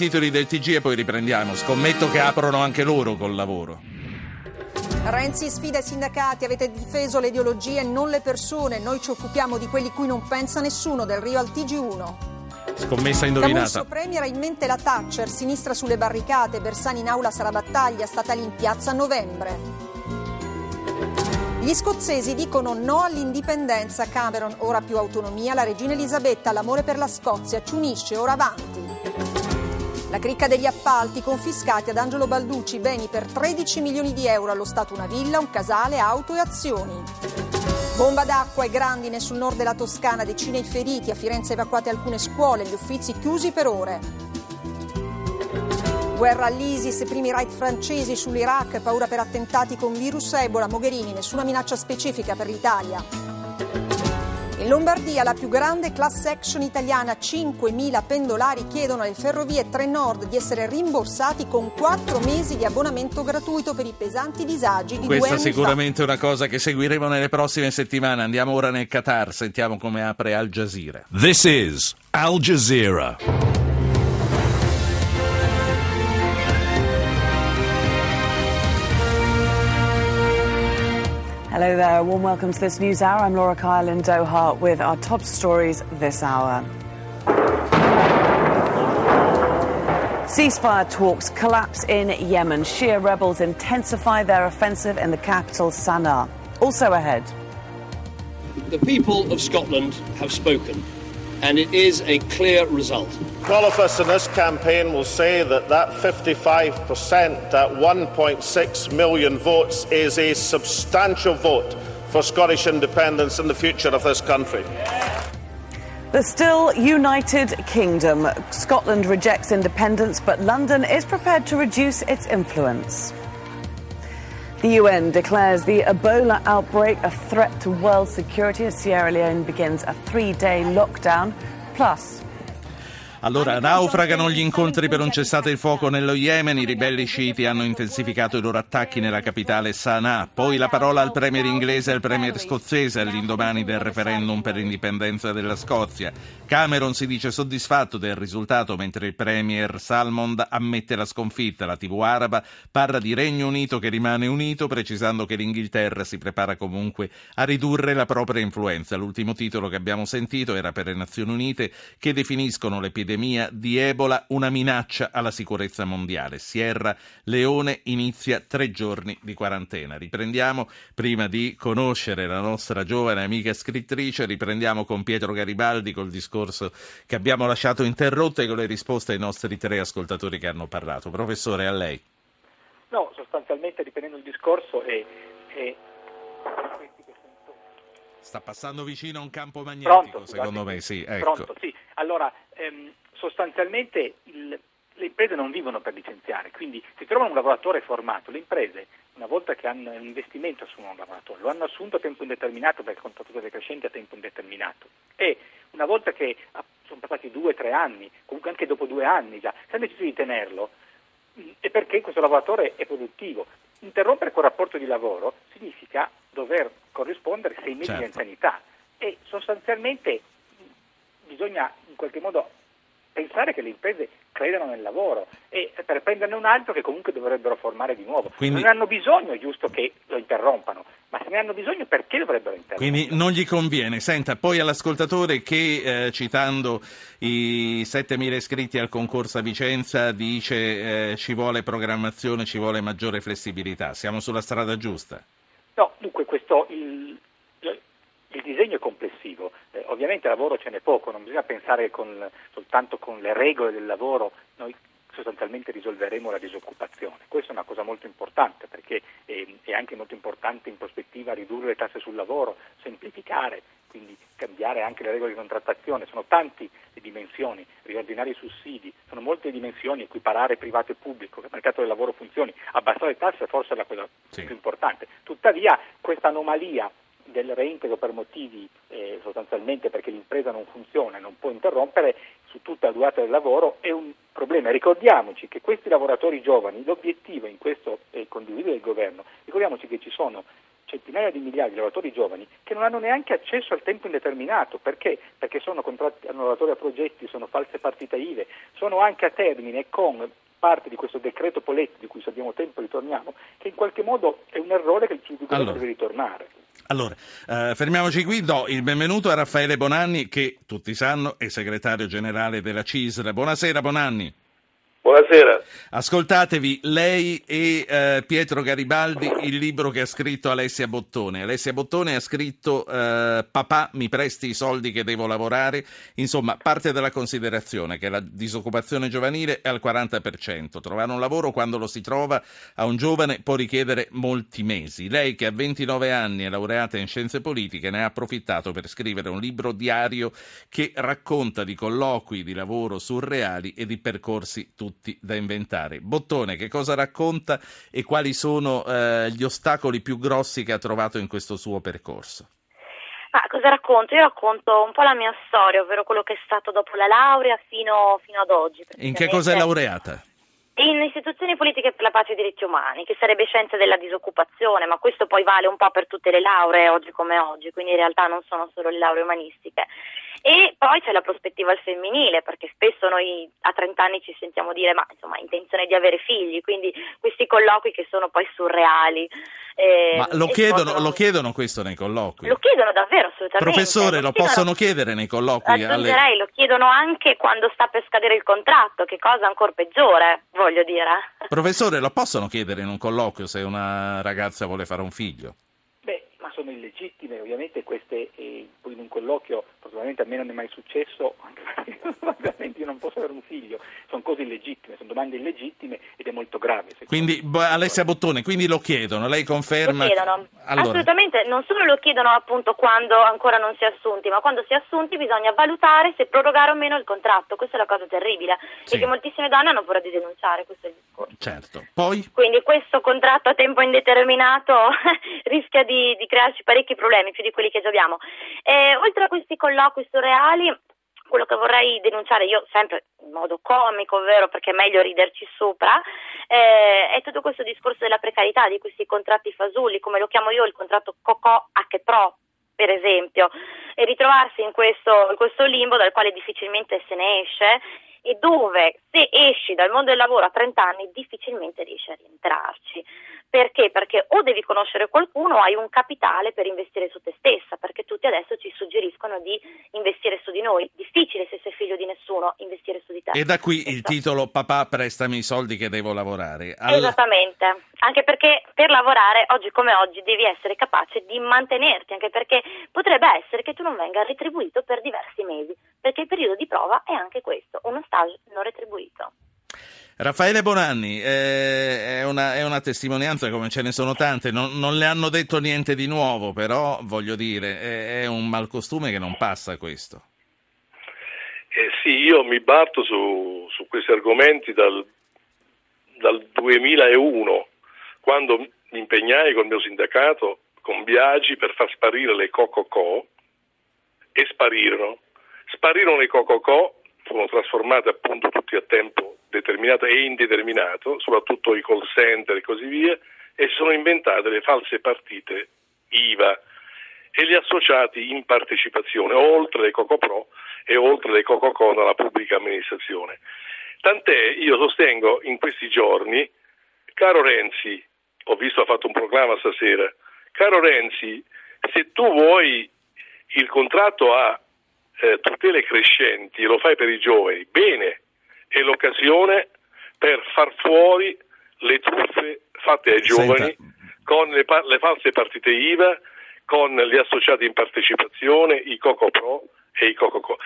Titoli del TG e poi riprendiamo. Scommetto che aprono anche loro col lavoro. Renzi sfida i sindacati, avete difeso le ideologie, non le persone. Noi ci occupiamo di quelli cui non pensa nessuno, del Rio al TG1. Scommessa indovinata. Camusso Premier ha in mente la Thatcher, sinistra sulle barricate, Bersani in aula sarà battaglia, statali in piazza a novembre. Gli scozzesi dicono no all'indipendenza, Cameron ora più autonomia, la regina Elisabetta, l'amore per la Scozia, ci unisce, ora avanti. La cricca degli appalti confiscati ad Angelo Balducci, beni per 13 milioni di euro allo Stato una villa, un casale, auto e azioni. Bomba d'acqua e grandine sul nord della Toscana, decine i feriti, a Firenze evacuate alcune scuole, gli uffizi chiusi per ore. Guerra all'ISIS, primi raid francesi sull'Iraq, paura per attentati con virus Ebola, Mogherini, nessuna minaccia specifica per l'Italia. Lombardia la più grande class action italiana, 5.000 pendolari chiedono alle ferrovie Trenord di essere rimborsati con 4 mesi di abbonamento gratuito per i pesanti disagi di Questa due anni sicuramente è una cosa che seguiremo nelle prossime settimane. Andiamo ora nel Qatar, sentiamo come apre Al Jazeera. This is Al Jazeera. Hello there, a warm welcome to this news hour. I'm Laura Kyle in Doha with our top stories this hour. Ceasefire talks collapse in Yemen. Shia rebels intensify their offensive in the capital, Sana'a. Also ahead. The people of Scotland have spoken, and it is a clear result. All of us in this campaign will say that that 55%, that 1.6 million votes, is a substantial vote for Scottish independence and the future of this country. The still united kingdom. Scotland rejects independence, but London is prepared to reduce its influence. The UN declares the Ebola outbreak a threat to world security as Sierra Leone begins a three day lockdown. Plus, Allora, naufragano gli incontri per un cessate il fuoco nello Yemen, i ribelli sciiti hanno intensificato i loro attacchi nella capitale Sana'a, poi la parola al premier inglese e al premier scozzese all'indomani del referendum per l'indipendenza della Scozia. Cameron si dice soddisfatto del risultato mentre il premier Salmond ammette la sconfitta. La TV araba parla di Regno Unito che rimane unito, precisando che l'Inghilterra si prepara comunque a ridurre la propria influenza. L'ultimo titolo che abbiamo sentito era per le Nazioni Unite che definiscono l'epidemia di Ebola una minaccia alla sicurezza mondiale. Sierra Leone inizia tre giorni di quarantena. Riprendiamo, prima di conoscere la nostra giovane amica scrittrice, riprendiamo con Pietro Garibaldi col discorso che abbiamo lasciato interrotto e con le risposte ai nostri tre ascoltatori che hanno parlato. Professore, a lei. No, sostanzialmente riprendendo il discorso è, è Sta passando vicino a un campo magnetico, Pronto, secondo me, sì. Ecco. Pronto, sì. Allora, ehm, sostanzialmente il- le imprese non vivono per licenziare, quindi se trovano un lavoratore formato, le imprese una volta che hanno un investimento assumono un lavoratore, lo hanno assunto a tempo indeterminato perché il contratto è crescente a tempo indeterminato e una volta che ah, sono passati due o tre anni, comunque anche dopo due anni già, se hanno deciso di tenerlo è perché questo lavoratore è produttivo. Interrompere quel rapporto di lavoro significa dover corrispondere sei mesi Certo. di anzianità e sostanzialmente mh, bisogna qualche modo pensare che le imprese credano nel lavoro e per prenderne un altro che comunque dovrebbero formare di nuovo. Quindi- Non hanno bisogno, è giusto che lo interrompano, ma se ne hanno bisogno perché dovrebbero interrompere? Quindi non gli conviene. Senta, poi all'ascoltatore che, eh, citando i 7.000 iscritti al concorso a Vicenza, dice eh, ci vuole programmazione, ci vuole maggiore flessibilità. Siamo sulla strada giusta? No, dunque questo, il, il disegno è complessivo, ovviamente lavoro ce n'è poco, non bisogna pensare con- soltanto con le regole del lavoro, noi sostanzialmente risolveremo la disoccupazione. Questa è una cosa molto importante perché è anche molto importante in prospettiva ridurre le tasse sul lavoro, semplificare, quindi cambiare anche le regole di contrattazione, sono tante le dimensioni, riordinare i sussidi, sono molte le dimensioni, equiparare privato e pubblico, che il mercato del lavoro funzioni, abbassare le tasse forse è la cosa Sì. più importante. Tuttavia questa anomalia del reintegro per motivi eh, sostanzialmente perché l'impresa non funziona e non può interrompere su tutta la durata del lavoro è un problema. Ricordiamoci che questi lavoratori giovani, l'obiettivo in questo è condividere il governo, ricordiamoci che ci sono centinaia di migliaia di lavoratori giovani che non hanno neanche accesso al tempo indeterminato. Perché? Perché sono contratti hanno lavoratori a progetti, sono false partite IVE, sono anche a termine con parte di questo decreto Poletti di cui se abbiamo tempo ritorniamo, che in qualche modo è un errore che il governo allora. deve ritornare. Allora, eh, fermiamoci qui, do il benvenuto a Raffaele Bonanni che tutti sanno è segretario generale della CISR. Buonasera Bonanni. Buonasera. Ascoltatevi lei e eh, Pietro Garibaldi il libro che ha scritto Alessia Bottone. Alessia Bottone ha scritto eh, Papà mi presti i soldi che devo lavorare. Insomma, parte dalla considerazione che la disoccupazione giovanile è al 40%. Trovare un lavoro quando lo si trova a un giovane può richiedere molti mesi. Lei che ha 29 anni è laureata in scienze politiche ne ha approfittato per scrivere un libro diario che racconta di colloqui di lavoro surreali e di percorsi tutti tutti da inventare. Bottone, che cosa racconta e quali sono eh, gli ostacoli più grossi che ha trovato in questo suo percorso? Ah, cosa racconto? Io racconto un po' la mia storia, ovvero quello che è stato dopo la laurea fino, fino ad oggi. In che cosa è laureata? in istituzioni politiche per la pace e i diritti umani, che sarebbe scienza della disoccupazione, ma questo poi vale un po' per tutte le lauree oggi come oggi, quindi in realtà non sono solo le lauree umanistiche. E poi c'è la prospettiva al femminile, perché spesso noi a 30 anni ci sentiamo dire ma insomma intenzione di avere figli, quindi questi colloqui che sono poi surreali. Eh, ma lo chiedono, possono... lo chiedono, questo nei colloqui? Lo chiedono davvero, assolutamente. Professore, lo, lo possono chiedere nei colloqui? Alle... lo chiedono anche quando sta per scadere il contratto, che cosa ancora peggiore, voglio dire. Professore, lo possono chiedere in un colloquio se una ragazza vuole fare un figlio? Beh, ma sono illegittime, ovviamente queste, eh, poi in un colloquio, probabilmente a me non è mai successo, ovviamente io non posso avere un figlio, sono cose illegittime, sono domande illegittime ed è molto grave. Quindi, Alessia Bottone, quindi lo chiedono, lei conferma? Lo chiedono, allora. assolutamente, non solo lo chiedono appunto quando ancora non si è assunti, ma quando si è assunti bisogna valutare se prorogare o meno il contratto, questa è la cosa terribile sì. e che moltissime donne hanno paura di denunciare, questo è il discorso. Certo, poi? Quindi questo contratto a tempo indeterminato rischia di, di, crearci parecchi problemi, più di quelli che già abbiamo. E, oltre a questi colloqui surreali, quello che vorrei denunciare io sempre in modo comico, ovvero perché è meglio riderci sopra, eh, è tutto questo discorso della precarietà, di questi contratti fasulli, come lo chiamo io il contratto Cocò H Pro, per esempio, e ritrovarsi in questo, in questo limbo dal quale difficilmente se ne esce e dove se esci dal mondo del lavoro a 30 anni difficilmente riesci a rientrarci. Perché? Perché o devi conoscere qualcuno o hai un capitale per investire su te stessa, perché tutti adesso ci suggeriscono di investire su di noi. Difficile se sei figlio di nessuno investire su di te. E da qui il titolo Papà prestami i soldi che devo lavorare. All... Esattamente, anche perché per lavorare oggi come oggi devi essere capace di mantenerti, anche perché potrebbe essere che tu non venga retribuito per diversi mesi, perché il periodo di prova è anche questo, uno stage non retribuito. Raffaele Bonanni, eh, è, una, è, una, testimonianza come ce ne sono tante, non, non, le hanno detto niente di nuovo, però voglio dire, è, è un malcostume che non passa questo. Eh sì, io mi batto su, su questi argomenti dal, dal 2001, quando mi impegnai col mio sindacato con Biagi per far sparire le Cococò e sparirono. Sparirono le Cococò, furono trasformate appunto tutti a tempo determinato e indeterminato, soprattutto i call center e così via, e sono inventate le false partite IVA e gli associati in partecipazione, oltre le Cocopro e oltre le Cococon alla pubblica amministrazione. Tant'è, io sostengo in questi giorni, caro Renzi, ho visto ha fatto un proclama stasera, caro Renzi, se tu vuoi il contratto a eh, tutele crescenti lo fai per i giovani, bene, è l'occasione per far fuori le truffe fatte ai giovani Senta. con le, le, false partite IVA, con gli associati in partecipazione, i Coco Pro e i Coco Co.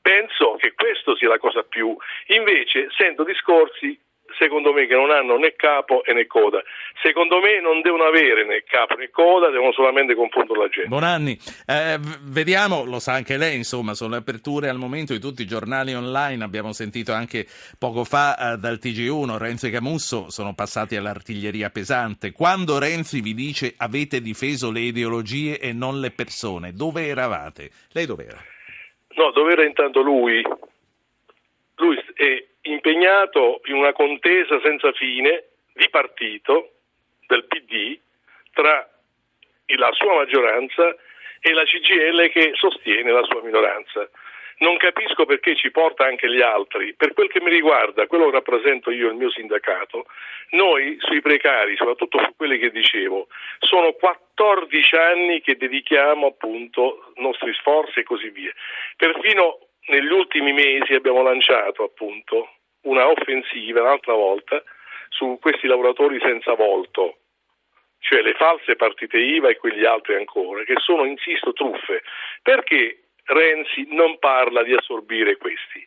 Penso che questo sia la cosa più. Invece sento discorsi secondo me che non hanno né capo né coda. Secondo me non devono avere né capo né coda, devono solamente confondere la gente. Bonanni, eh, vediamo, lo sa anche lei, insomma, sono le aperture al momento di tutti i giornali online, abbiamo sentito anche poco fa eh, dal TG1, Renzo e Camusso sono passati all'artiglieria pesante. Quando Renzi vi dice avete difeso le ideologie e non le persone, dove eravate? Lei dove era? No, dove era intanto lui? Lui è impegnato in una contesa senza fine di partito del PD tra la sua maggioranza e la CGL che sostiene la sua minoranza. Non capisco perché ci porta anche gli altri. Per quel che mi riguarda, quello che rappresento io, il mio sindacato, noi sui precari, soprattutto su quelli che dicevo, sono 14 anni che dedichiamo appunto nostri sforzi e così via. Perfino negli ultimi mesi abbiamo lanciato appunto una offensiva un'altra volta su questi lavoratori senza volto, cioè le false partite IVA e quegli altri ancora, che sono, insisto, truffe. Perché Renzi non parla di assorbire questi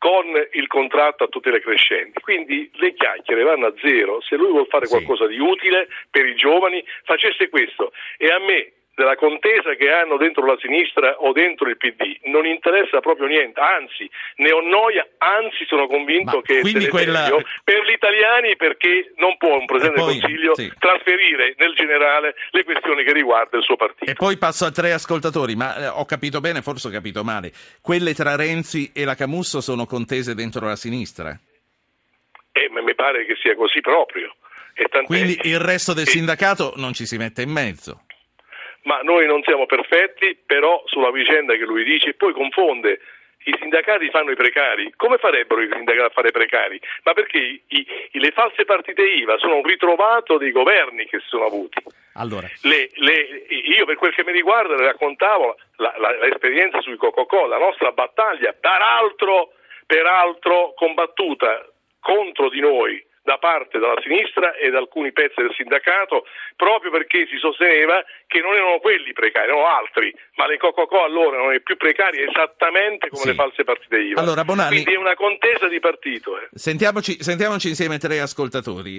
con il contratto a tutele crescenti. Quindi le chiacchiere vanno a zero. Se lui vuole fare qualcosa di utile per i giovani, facesse questo. E a me della contesa che hanno dentro la sinistra o dentro il PD non interessa proprio niente, anzi ne ho noia, anzi sono convinto Ma che quella... per gli italiani perché non può un Presidente poi, del Consiglio sì. trasferire nel generale le questioni che riguardano il suo partito. E poi passo a tre ascoltatori, ma eh, ho capito bene, forse ho capito male, quelle tra Renzi e la Camusso sono contese dentro la sinistra? Eh, mi pare che sia così proprio. Quindi il resto del sindacato non ci si mette in mezzo ma noi non siamo perfetti, però sulla vicenda che lui dice, poi confonde i sindacati fanno i precari, come farebbero i sindacati a fare precari? Ma perché i, i, le false partite IVA sono un ritrovato dei governi che si sono avuti. Allora. Le, le, io per quel che mi riguarda le raccontavo la, la, l'esperienza sui Coca-Cola, la nostra battaglia, peraltro, peraltro combattuta contro di noi da parte della sinistra e da alcuni pezzi del sindacato proprio perché si sosteneva che non erano quelli precari, erano altri, ma le Coca-Cola allora erano le più precarie esattamente come sì. le false partite IVA. Allora, Bonani, Quindi è una contesa di partito. Eh. Sentiamoci, sentiamoci insieme tre ascoltatori.